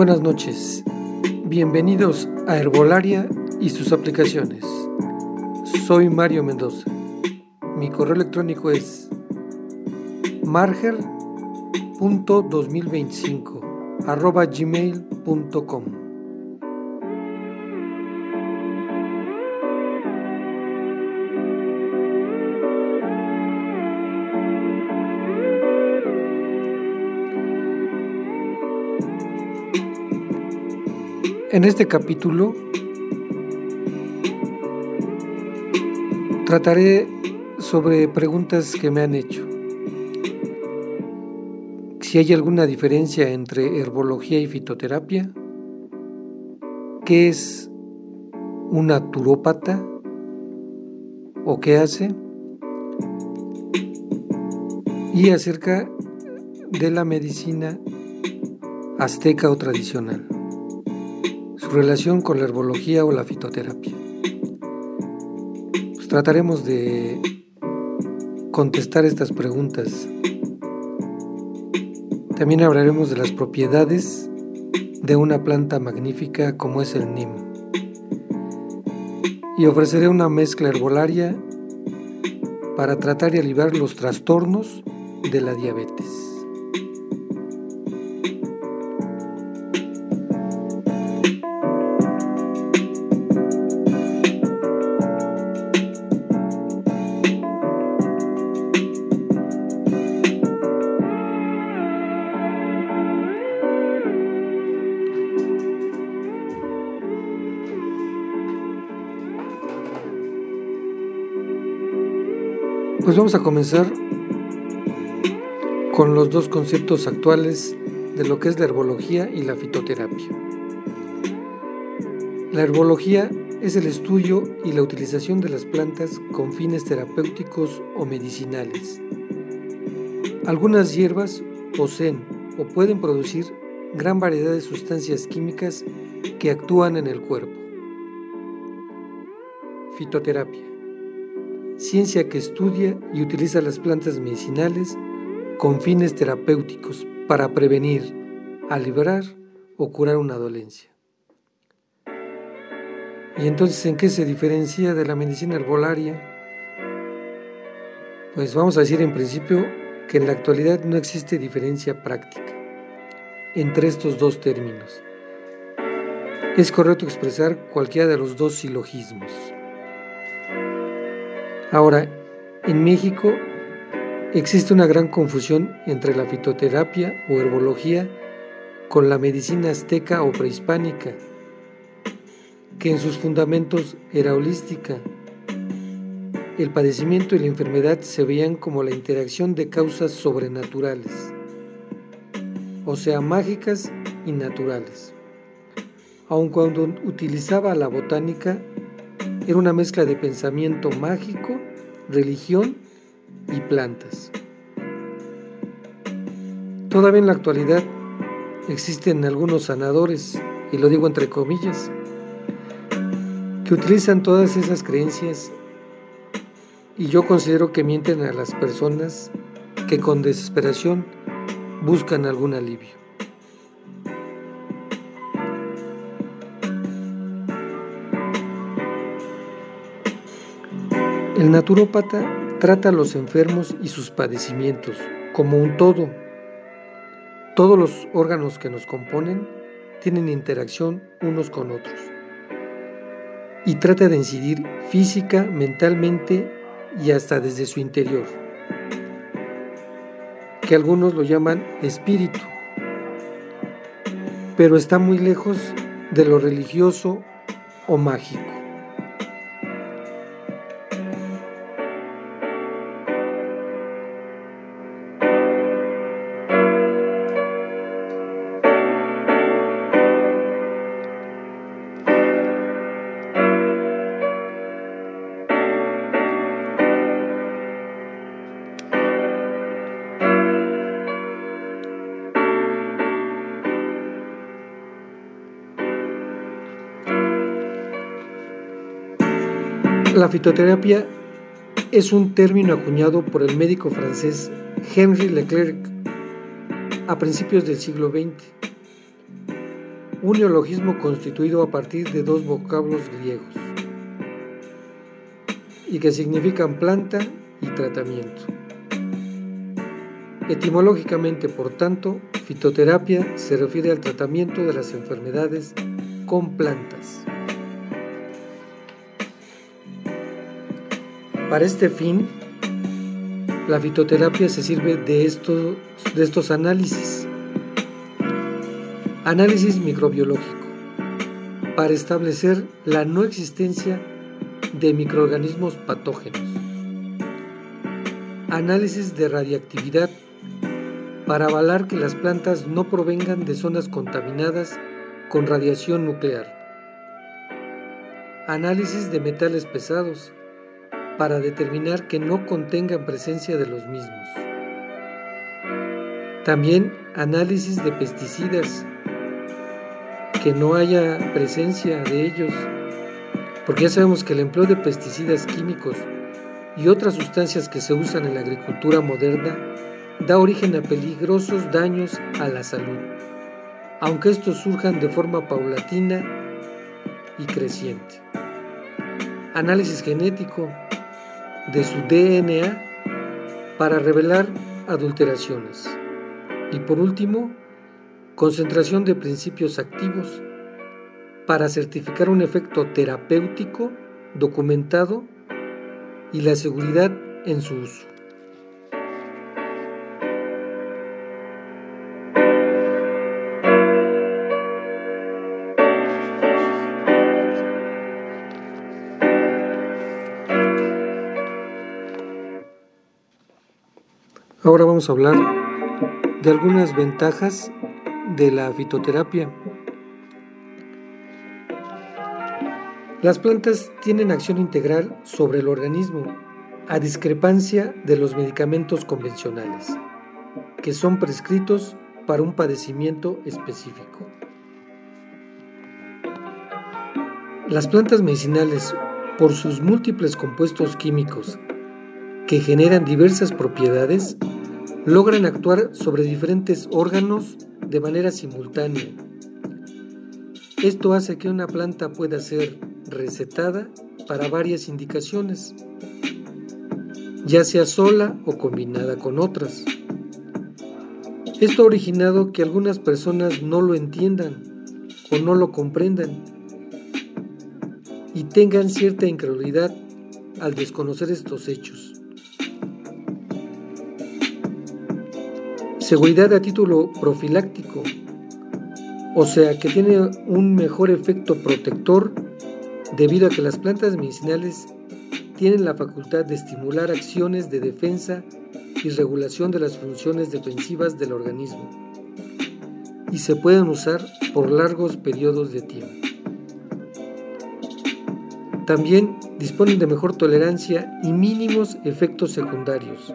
Buenas noches, bienvenidos a Herbolaria y sus aplicaciones. Soy Mario Mendoza. Mi correo electrónico es marger.2025 arroba gmail.com En este capítulo trataré sobre preguntas que me han hecho. Si hay alguna diferencia entre herbología y fitoterapia, qué es una turópata o qué hace, y acerca de la medicina azteca o tradicional relación con la herbología o la fitoterapia. Pues trataremos de contestar estas preguntas. También hablaremos de las propiedades de una planta magnífica como es el NIM. Y ofreceré una mezcla herbolaria para tratar y aliviar los trastornos de la diabetes. Pues vamos a comenzar con los dos conceptos actuales de lo que es la herbología y la fitoterapia. La herbología es el estudio y la utilización de las plantas con fines terapéuticos o medicinales. Algunas hierbas poseen o pueden producir gran variedad de sustancias químicas que actúan en el cuerpo. Fitoterapia ciencia que estudia y utiliza las plantas medicinales con fines terapéuticos para prevenir, aliviar o curar una dolencia. ¿Y entonces en qué se diferencia de la medicina herbolaria? Pues vamos a decir en principio que en la actualidad no existe diferencia práctica entre estos dos términos. Es correcto expresar cualquiera de los dos silogismos. Ahora, en México existe una gran confusión entre la fitoterapia o herbología con la medicina azteca o prehispánica, que en sus fundamentos era holística. El padecimiento y la enfermedad se veían como la interacción de causas sobrenaturales, o sea, mágicas y naturales. Aun cuando utilizaba la botánica era una mezcla de pensamiento mágico, religión y plantas. Todavía en la actualidad existen algunos sanadores, y lo digo entre comillas, que utilizan todas esas creencias y yo considero que mienten a las personas que con desesperación buscan algún alivio. El naturópata trata a los enfermos y sus padecimientos como un todo. Todos los órganos que nos componen tienen interacción unos con otros. Y trata de incidir física, mentalmente y hasta desde su interior, que algunos lo llaman espíritu, pero está muy lejos de lo religioso o mágico. La fitoterapia es un término acuñado por el médico francés Henri Leclerc a principios del siglo XX un neologismo constituido a partir de dos vocablos griegos y que significan planta y tratamiento. Etimológicamente, por tanto, fitoterapia se refiere al tratamiento de las enfermedades con plantas. Para este fin, la fitoterapia se sirve de estos, de estos análisis. Análisis microbiológico para establecer la no existencia de microorganismos patógenos. Análisis de radiactividad para avalar que las plantas no provengan de zonas contaminadas con radiación nuclear. Análisis de metales pesados para determinar que no contengan presencia de los mismos. También análisis de pesticidas, que no haya presencia de ellos, porque ya sabemos que el empleo de pesticidas químicos y otras sustancias que se usan en la agricultura moderna da origen a peligrosos daños a la salud, aunque estos surjan de forma paulatina y creciente. Análisis genético de su DNA para revelar adulteraciones. Y por último, concentración de principios activos para certificar un efecto terapéutico documentado y la seguridad en su uso. Ahora vamos a hablar de algunas ventajas de la fitoterapia. Las plantas tienen acción integral sobre el organismo, a discrepancia de los medicamentos convencionales, que son prescritos para un padecimiento específico. Las plantas medicinales, por sus múltiples compuestos químicos que generan diversas propiedades, logran actuar sobre diferentes órganos de manera simultánea. Esto hace que una planta pueda ser recetada para varias indicaciones, ya sea sola o combinada con otras. Esto ha originado que algunas personas no lo entiendan o no lo comprendan y tengan cierta incredulidad al desconocer estos hechos. Seguridad a título profiláctico, o sea que tiene un mejor efecto protector debido a que las plantas medicinales tienen la facultad de estimular acciones de defensa y regulación de las funciones defensivas del organismo y se pueden usar por largos periodos de tiempo. También disponen de mejor tolerancia y mínimos efectos secundarios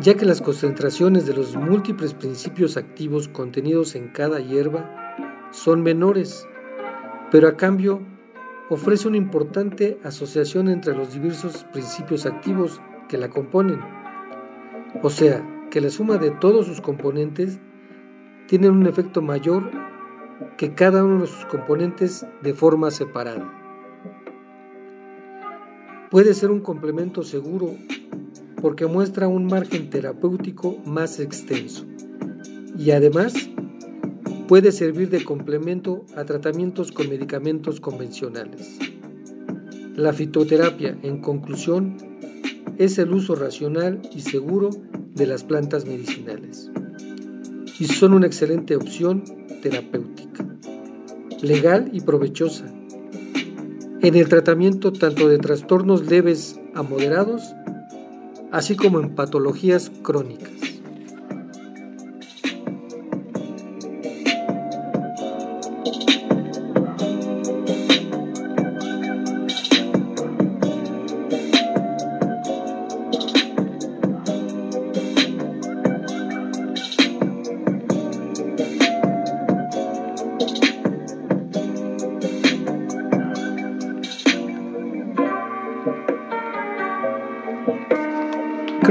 ya que las concentraciones de los múltiples principios activos contenidos en cada hierba son menores, pero a cambio ofrece una importante asociación entre los diversos principios activos que la componen. O sea, que la suma de todos sus componentes tiene un efecto mayor que cada uno de sus componentes de forma separada. Puede ser un complemento seguro porque muestra un margen terapéutico más extenso. Y además puede servir de complemento a tratamientos con medicamentos convencionales. La fitoterapia, en conclusión, es el uso racional y seguro de las plantas medicinales. Y son una excelente opción terapéutica, legal y provechosa. En el tratamiento tanto de trastornos leves a moderados así como en patologías crónicas.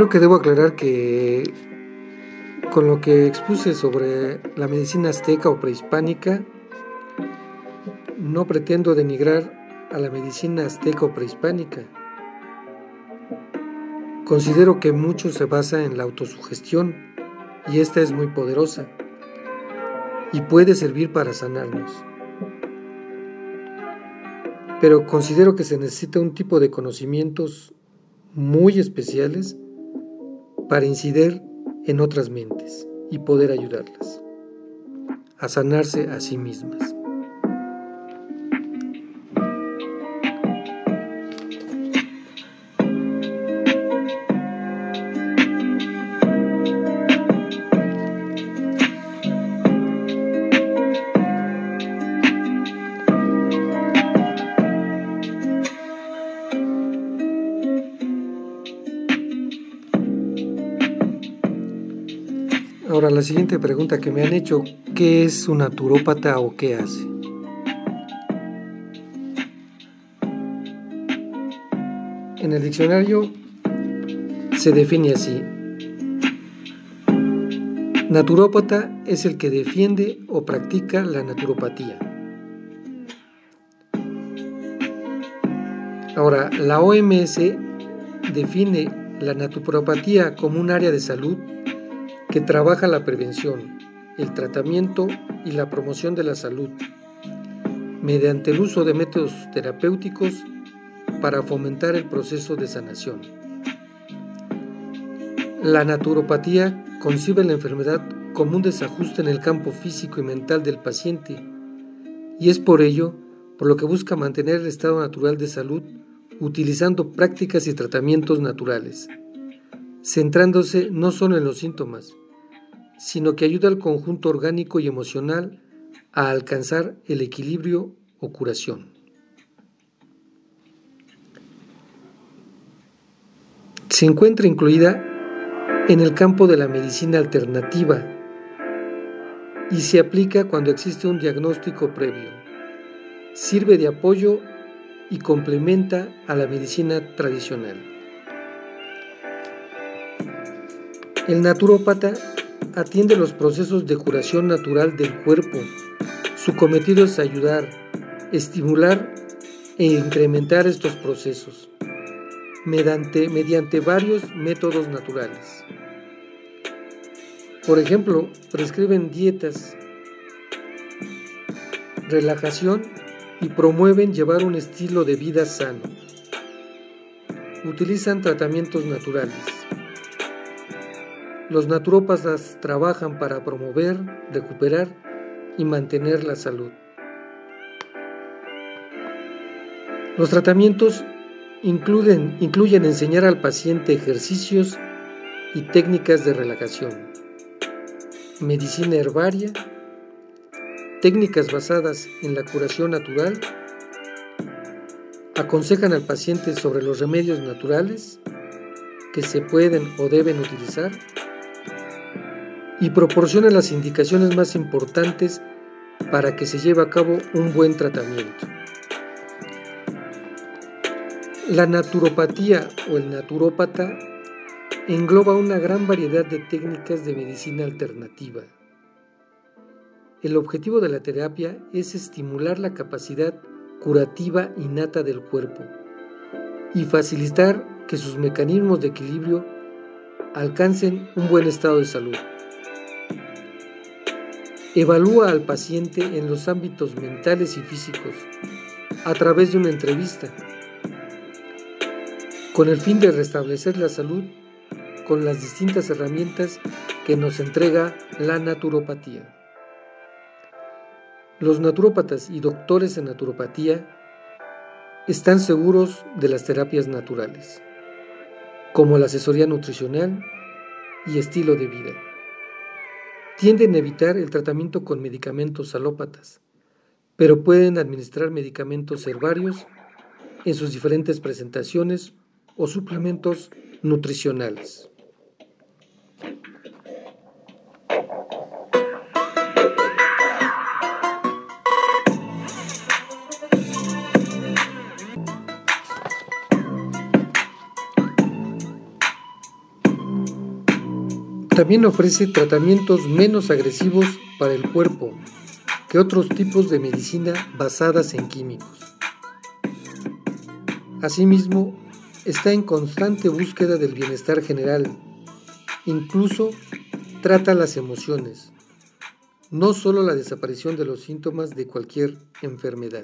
Que debo aclarar que con lo que expuse sobre la medicina azteca o prehispánica, no pretendo denigrar a la medicina azteca o prehispánica. Considero que mucho se basa en la autosugestión y esta es muy poderosa y puede servir para sanarnos. Pero considero que se necesita un tipo de conocimientos muy especiales para incidir en otras mentes y poder ayudarlas a sanarse a sí mismas. Siguiente pregunta que me han hecho, ¿qué es un naturópata o qué hace? En el diccionario se define así. Naturópata es el que defiende o practica la naturopatía. Ahora, la OMS define la naturopatía como un área de salud que trabaja la prevención, el tratamiento y la promoción de la salud, mediante el uso de métodos terapéuticos para fomentar el proceso de sanación. La naturopatía concibe la enfermedad como un desajuste en el campo físico y mental del paciente y es por ello por lo que busca mantener el estado natural de salud utilizando prácticas y tratamientos naturales, centrándose no solo en los síntomas, sino que ayuda al conjunto orgánico y emocional a alcanzar el equilibrio o curación. Se encuentra incluida en el campo de la medicina alternativa y se aplica cuando existe un diagnóstico previo. Sirve de apoyo y complementa a la medicina tradicional. El naturópata atiende los procesos de curación natural del cuerpo. Su cometido es ayudar, estimular e incrementar estos procesos mediante, mediante varios métodos naturales. Por ejemplo, prescriben dietas, relajación y promueven llevar un estilo de vida sano. Utilizan tratamientos naturales los naturópatas trabajan para promover, recuperar y mantener la salud. Los tratamientos incluyen, incluyen enseñar al paciente ejercicios y técnicas de relajación, medicina herbaria, técnicas basadas en la curación natural, aconsejan al paciente sobre los remedios naturales que se pueden o deben utilizar y proporciona las indicaciones más importantes para que se lleve a cabo un buen tratamiento. La naturopatía o el naturópata engloba una gran variedad de técnicas de medicina alternativa. El objetivo de la terapia es estimular la capacidad curativa innata del cuerpo y facilitar que sus mecanismos de equilibrio alcancen un buen estado de salud. Evalúa al paciente en los ámbitos mentales y físicos a través de una entrevista, con el fin de restablecer la salud con las distintas herramientas que nos entrega la naturopatía. Los naturópatas y doctores en naturopatía están seguros de las terapias naturales, como la asesoría nutricional y estilo de vida tienden a evitar el tratamiento con medicamentos alópatas, pero pueden administrar medicamentos herbarios en sus diferentes presentaciones o suplementos nutricionales. También ofrece tratamientos menos agresivos para el cuerpo, que otros tipos de medicina basadas en químicos. Asimismo, está en constante búsqueda del bienestar general, incluso trata las emociones, no solo la desaparición de los síntomas de cualquier enfermedad.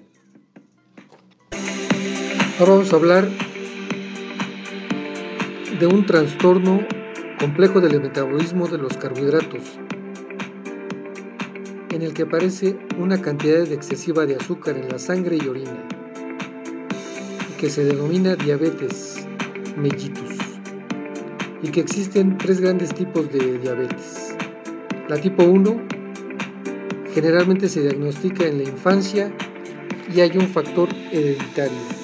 Ahora vamos a hablar de un trastorno complejo del metabolismo de los carbohidratos, en el que aparece una cantidad excesiva de azúcar en la sangre y orina, que se denomina diabetes mellitus, y que existen tres grandes tipos de diabetes. La tipo 1 generalmente se diagnostica en la infancia y hay un factor hereditario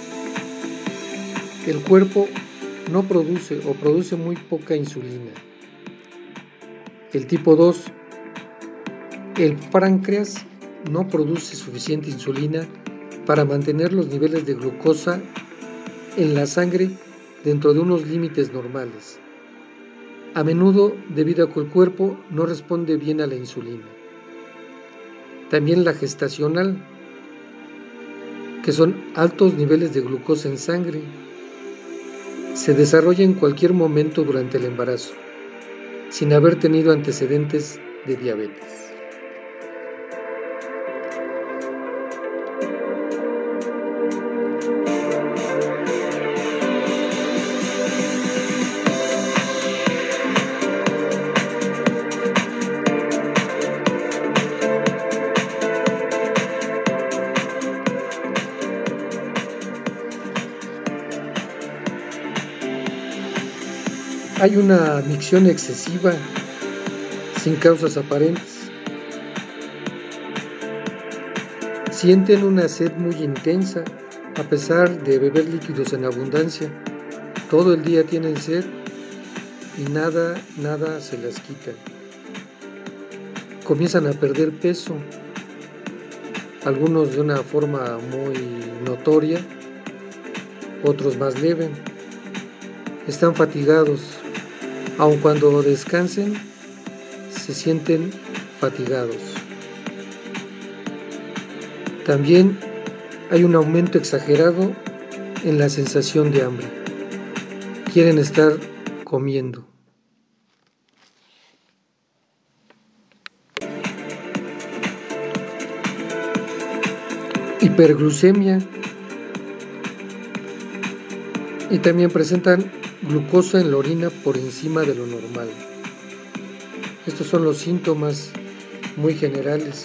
el cuerpo no produce o produce muy poca insulina. El tipo 2, el páncreas no produce suficiente insulina para mantener los niveles de glucosa en la sangre dentro de unos límites normales. A menudo debido a que el cuerpo no responde bien a la insulina. También la gestacional, que son altos niveles de glucosa en sangre se desarrolla en cualquier momento durante el embarazo, sin haber tenido antecedentes de diabetes. Hay una micción excesiva sin causas aparentes. Sienten una sed muy intensa a pesar de beber líquidos en abundancia. Todo el día tienen sed y nada, nada se las quita. Comienzan a perder peso, algunos de una forma muy notoria, otros más leve. Están fatigados, aun cuando descansen, se sienten fatigados. También hay un aumento exagerado en la sensación de hambre. Quieren estar comiendo. Hiperglucemia y también presentan glucosa en la orina por encima de lo normal. Estos son los síntomas muy generales.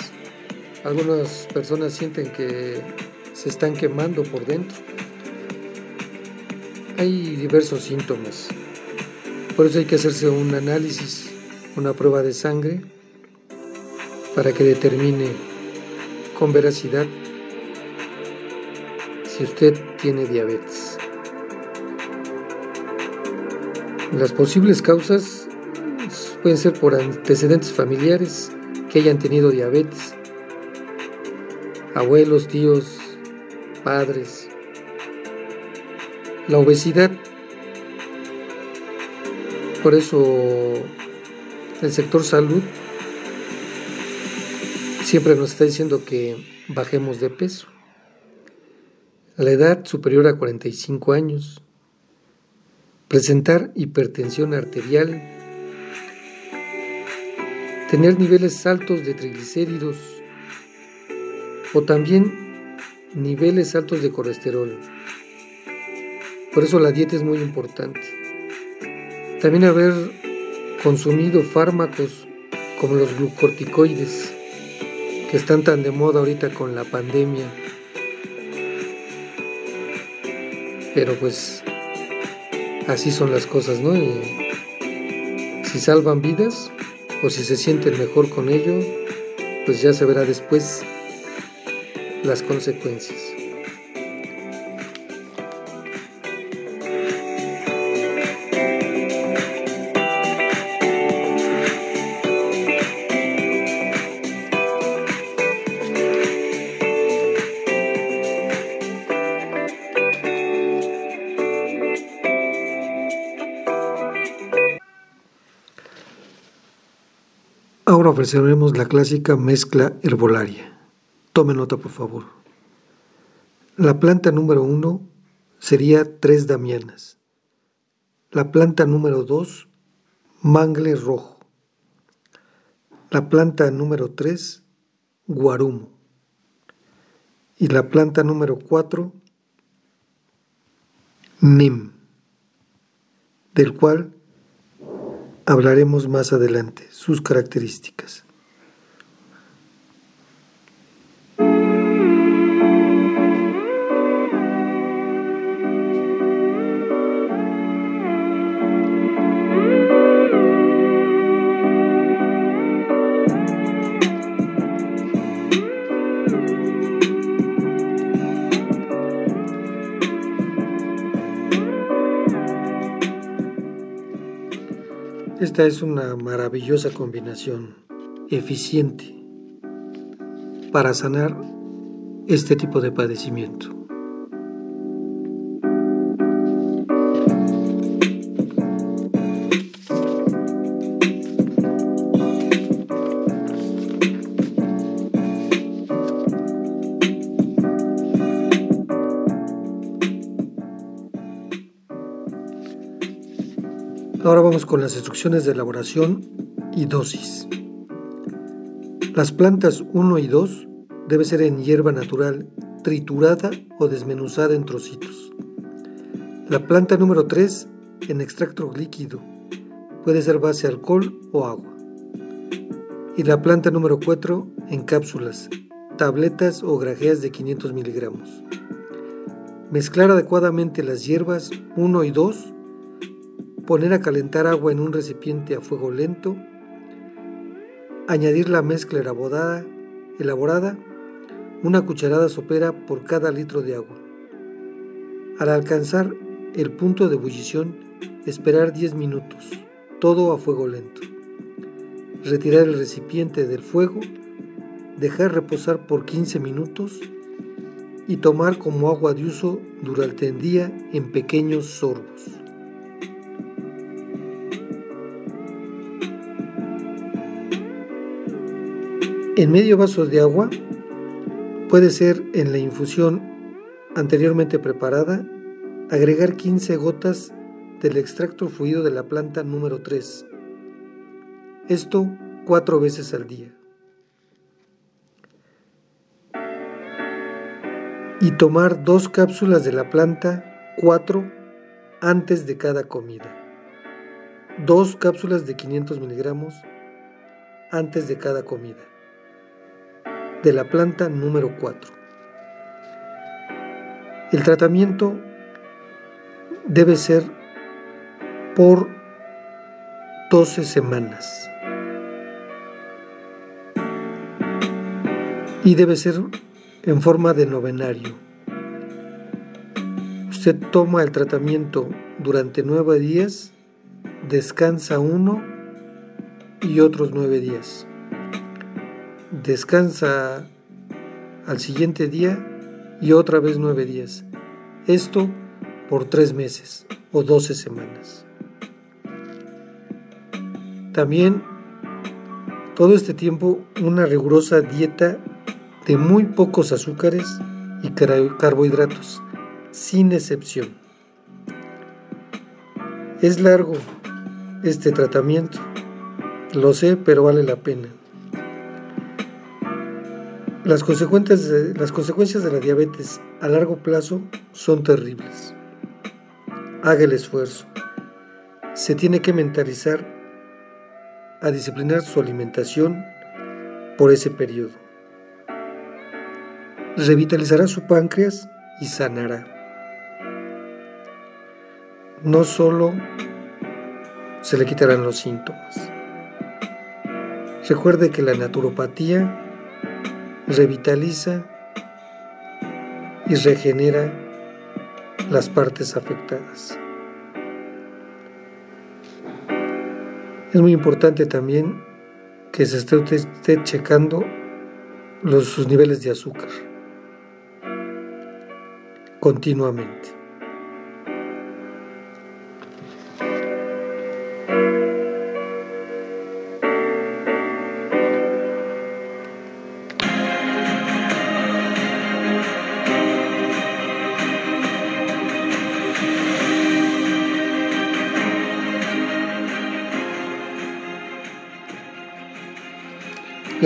Algunas personas sienten que se están quemando por dentro. Hay diversos síntomas. Por eso hay que hacerse un análisis, una prueba de sangre, para que determine con veracidad si usted tiene diabetes. Las posibles causas pueden ser por antecedentes familiares que hayan tenido diabetes, abuelos, tíos, padres. La obesidad, por eso el sector salud siempre nos está diciendo que bajemos de peso. La edad superior a 45 años presentar hipertensión arterial, tener niveles altos de triglicéridos o también niveles altos de colesterol. Por eso la dieta es muy importante. También haber consumido fármacos como los glucorticoides, que están tan de moda ahorita con la pandemia. Pero pues así son las cosas, ¿no? si salvan vidas o si se sienten mejor con ello, pues ya se verá después las consecuencias. Ofreceremos la clásica mezcla herbolaria. Tome nota, por favor. La planta número uno sería tres damianas. La planta número dos, mangle rojo. La planta número tres, guarumo. Y la planta número cuatro, nim, del cual hablaremos más adelante, sus características. Esta es una maravillosa combinación, eficiente, para sanar este tipo de padecimiento. Ahora vamos con las instrucciones de elaboración y dosis. Las plantas 1 y 2 debe ser en hierba natural, triturada o desmenuzada en trocitos. La planta número 3 en extracto líquido, puede ser base alcohol o agua. Y la planta número 4 en cápsulas, tabletas o grajeas de 500 miligramos. Mezclar adecuadamente las hierbas 1 y 2 poner a calentar agua en un recipiente a fuego lento, añadir la mezcla elaborada, elaborada una cucharada sopera por cada litro de agua. Al alcanzar el punto de ebullición, esperar 10 minutos, todo a fuego lento. Retirar el recipiente del fuego, dejar reposar por 15 minutos y tomar como agua de uso durante el día en pequeños sorbos. En medio vaso de agua puede ser en la infusión anteriormente preparada, agregar 15 gotas del extracto fluido de la planta número 3. Esto cuatro veces al día. Y tomar dos cápsulas de la planta 4 antes de cada comida. Dos cápsulas de 500 miligramos antes de cada comida de la planta número 4. El tratamiento debe ser por 12 semanas y debe ser en forma de novenario. Usted toma el tratamiento durante nueve días, descansa uno y otros nueve días descansa al siguiente día y otra vez nueve días. Esto por tres meses o doce semanas. También todo este tiempo una rigurosa dieta de muy pocos azúcares y carbohidratos, sin excepción. Es largo este tratamiento, lo sé, pero vale la pena. Las consecuencias, de, las consecuencias de la diabetes a largo plazo son terribles. Haga el esfuerzo. Se tiene que mentalizar a disciplinar su alimentación por ese periodo. Revitalizará su páncreas y sanará. No solo se le quitarán los síntomas. Recuerde que la naturopatía revitaliza y regenera las partes afectadas. Es muy importante también que se esté, checando los, sus niveles de azúcar continuamente.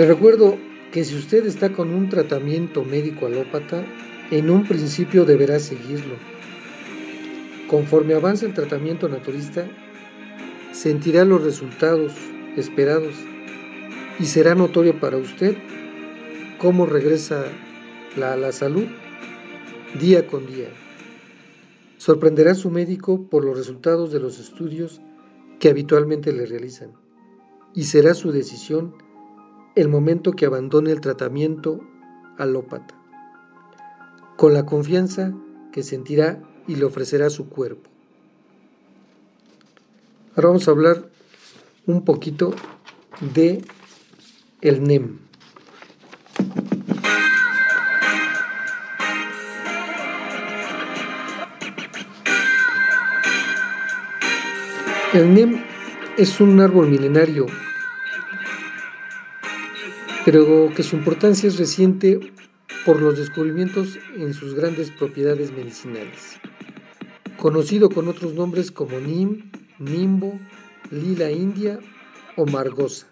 Le recuerdo que si usted está con un tratamiento médico alópata, en un principio deberá seguirlo. Conforme avance el tratamiento naturista, sentirá los resultados esperados y será notorio para usted cómo regresa la, la salud día con día. Sorprenderá a su médico por los resultados de los estudios que habitualmente le realizan y será su decisión el momento que abandone el tratamiento alópata, con la confianza que sentirá y le ofrecerá su cuerpo. Ahora vamos a hablar un poquito de el NEM. El NEM es un árbol milenario, pero que su importancia es reciente por los descubrimientos en sus grandes propiedades medicinales. Conocido con otros nombres como NIM, Nimbo, Lila India o Margosa.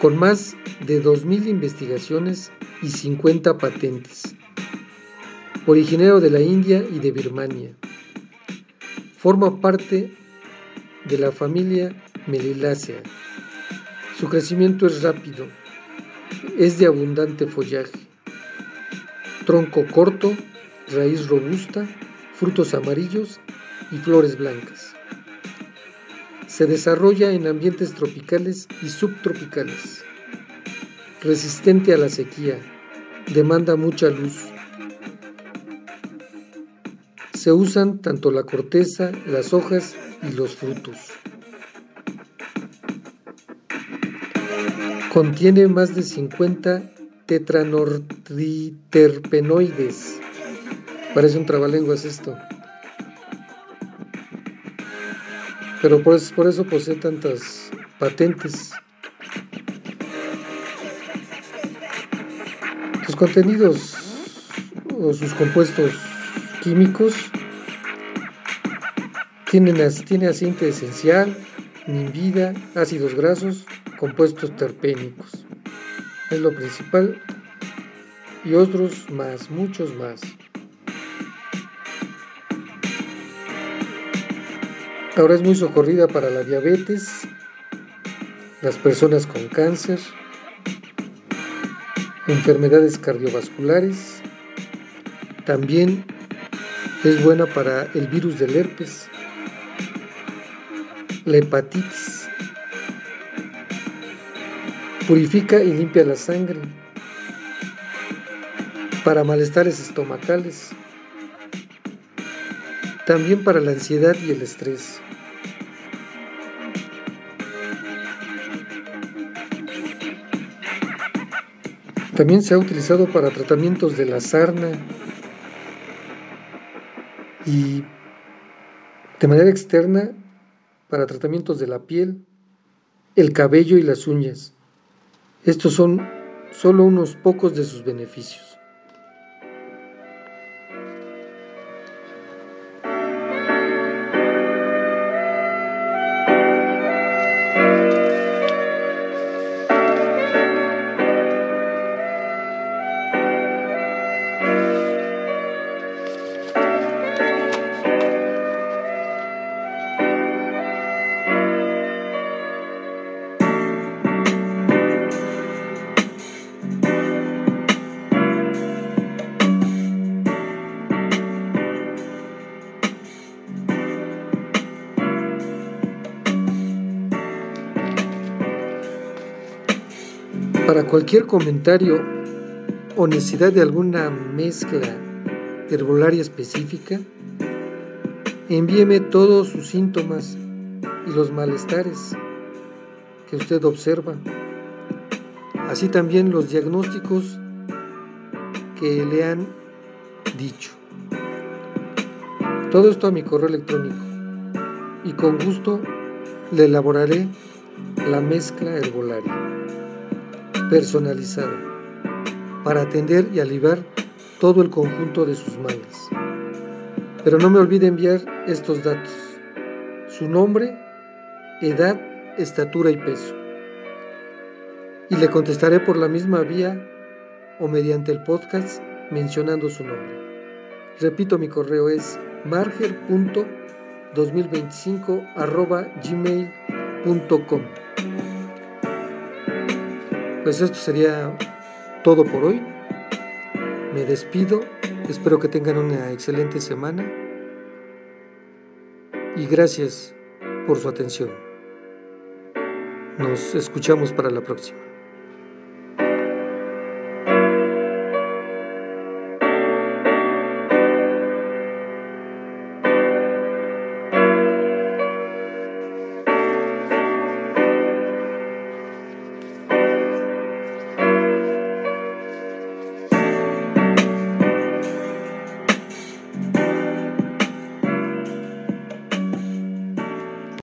Con más de 2.000 investigaciones y 50 patentes. Originario de la India y de Birmania Forma parte de la familia Melilácea. Su crecimiento es rápido, es de abundante follaje, tronco corto, raíz robusta, frutos amarillos y flores blancas. Se desarrolla en ambientes tropicales y subtropicales. Resistente a la sequía, demanda mucha luz, se usan tanto la corteza, las hojas y los frutos. Contiene más de 50 tetranortriterpenoides. Parece un trabalenguas esto. Pero por eso, por eso posee tantas patentes. Sus contenidos o sus compuestos químicos. Tienen, tiene aceite esencial, nimbida, ácidos grasos, compuestos terpénicos. Es lo principal. Y otros más, muchos más. Ahora es muy socorrida para la diabetes, las personas con cáncer, enfermedades cardiovasculares, también es buena para el virus del herpes, la hepatitis. Purifica y limpia la sangre. Para malestares estomacales. También para la ansiedad y el estrés. También se ha utilizado para tratamientos de la sarna, y de manera externa para tratamientos de la piel, el cabello y las uñas. Estos son solo unos pocos de sus beneficios. Cualquier comentario o necesidad de alguna mezcla herbolaria específica, envíeme todos sus síntomas y los malestares que usted observa, así también los diagnósticos que le han dicho. Todo esto a mi correo electrónico y con gusto le elaboraré la mezcla herbolaria personalizada para atender y aliviar todo el conjunto de sus males. Pero no me olvide enviar estos datos. Su nombre, edad, estatura y peso. y le contestaré por la misma vía o mediante el podcast mencionando su nombre. Repito, mi correo es marger.2025 Pues esto sería todo por hoy. Me despido. Espero que tengan una excelente semana. Y gracias por su atención. Nos escuchamos para la próxima.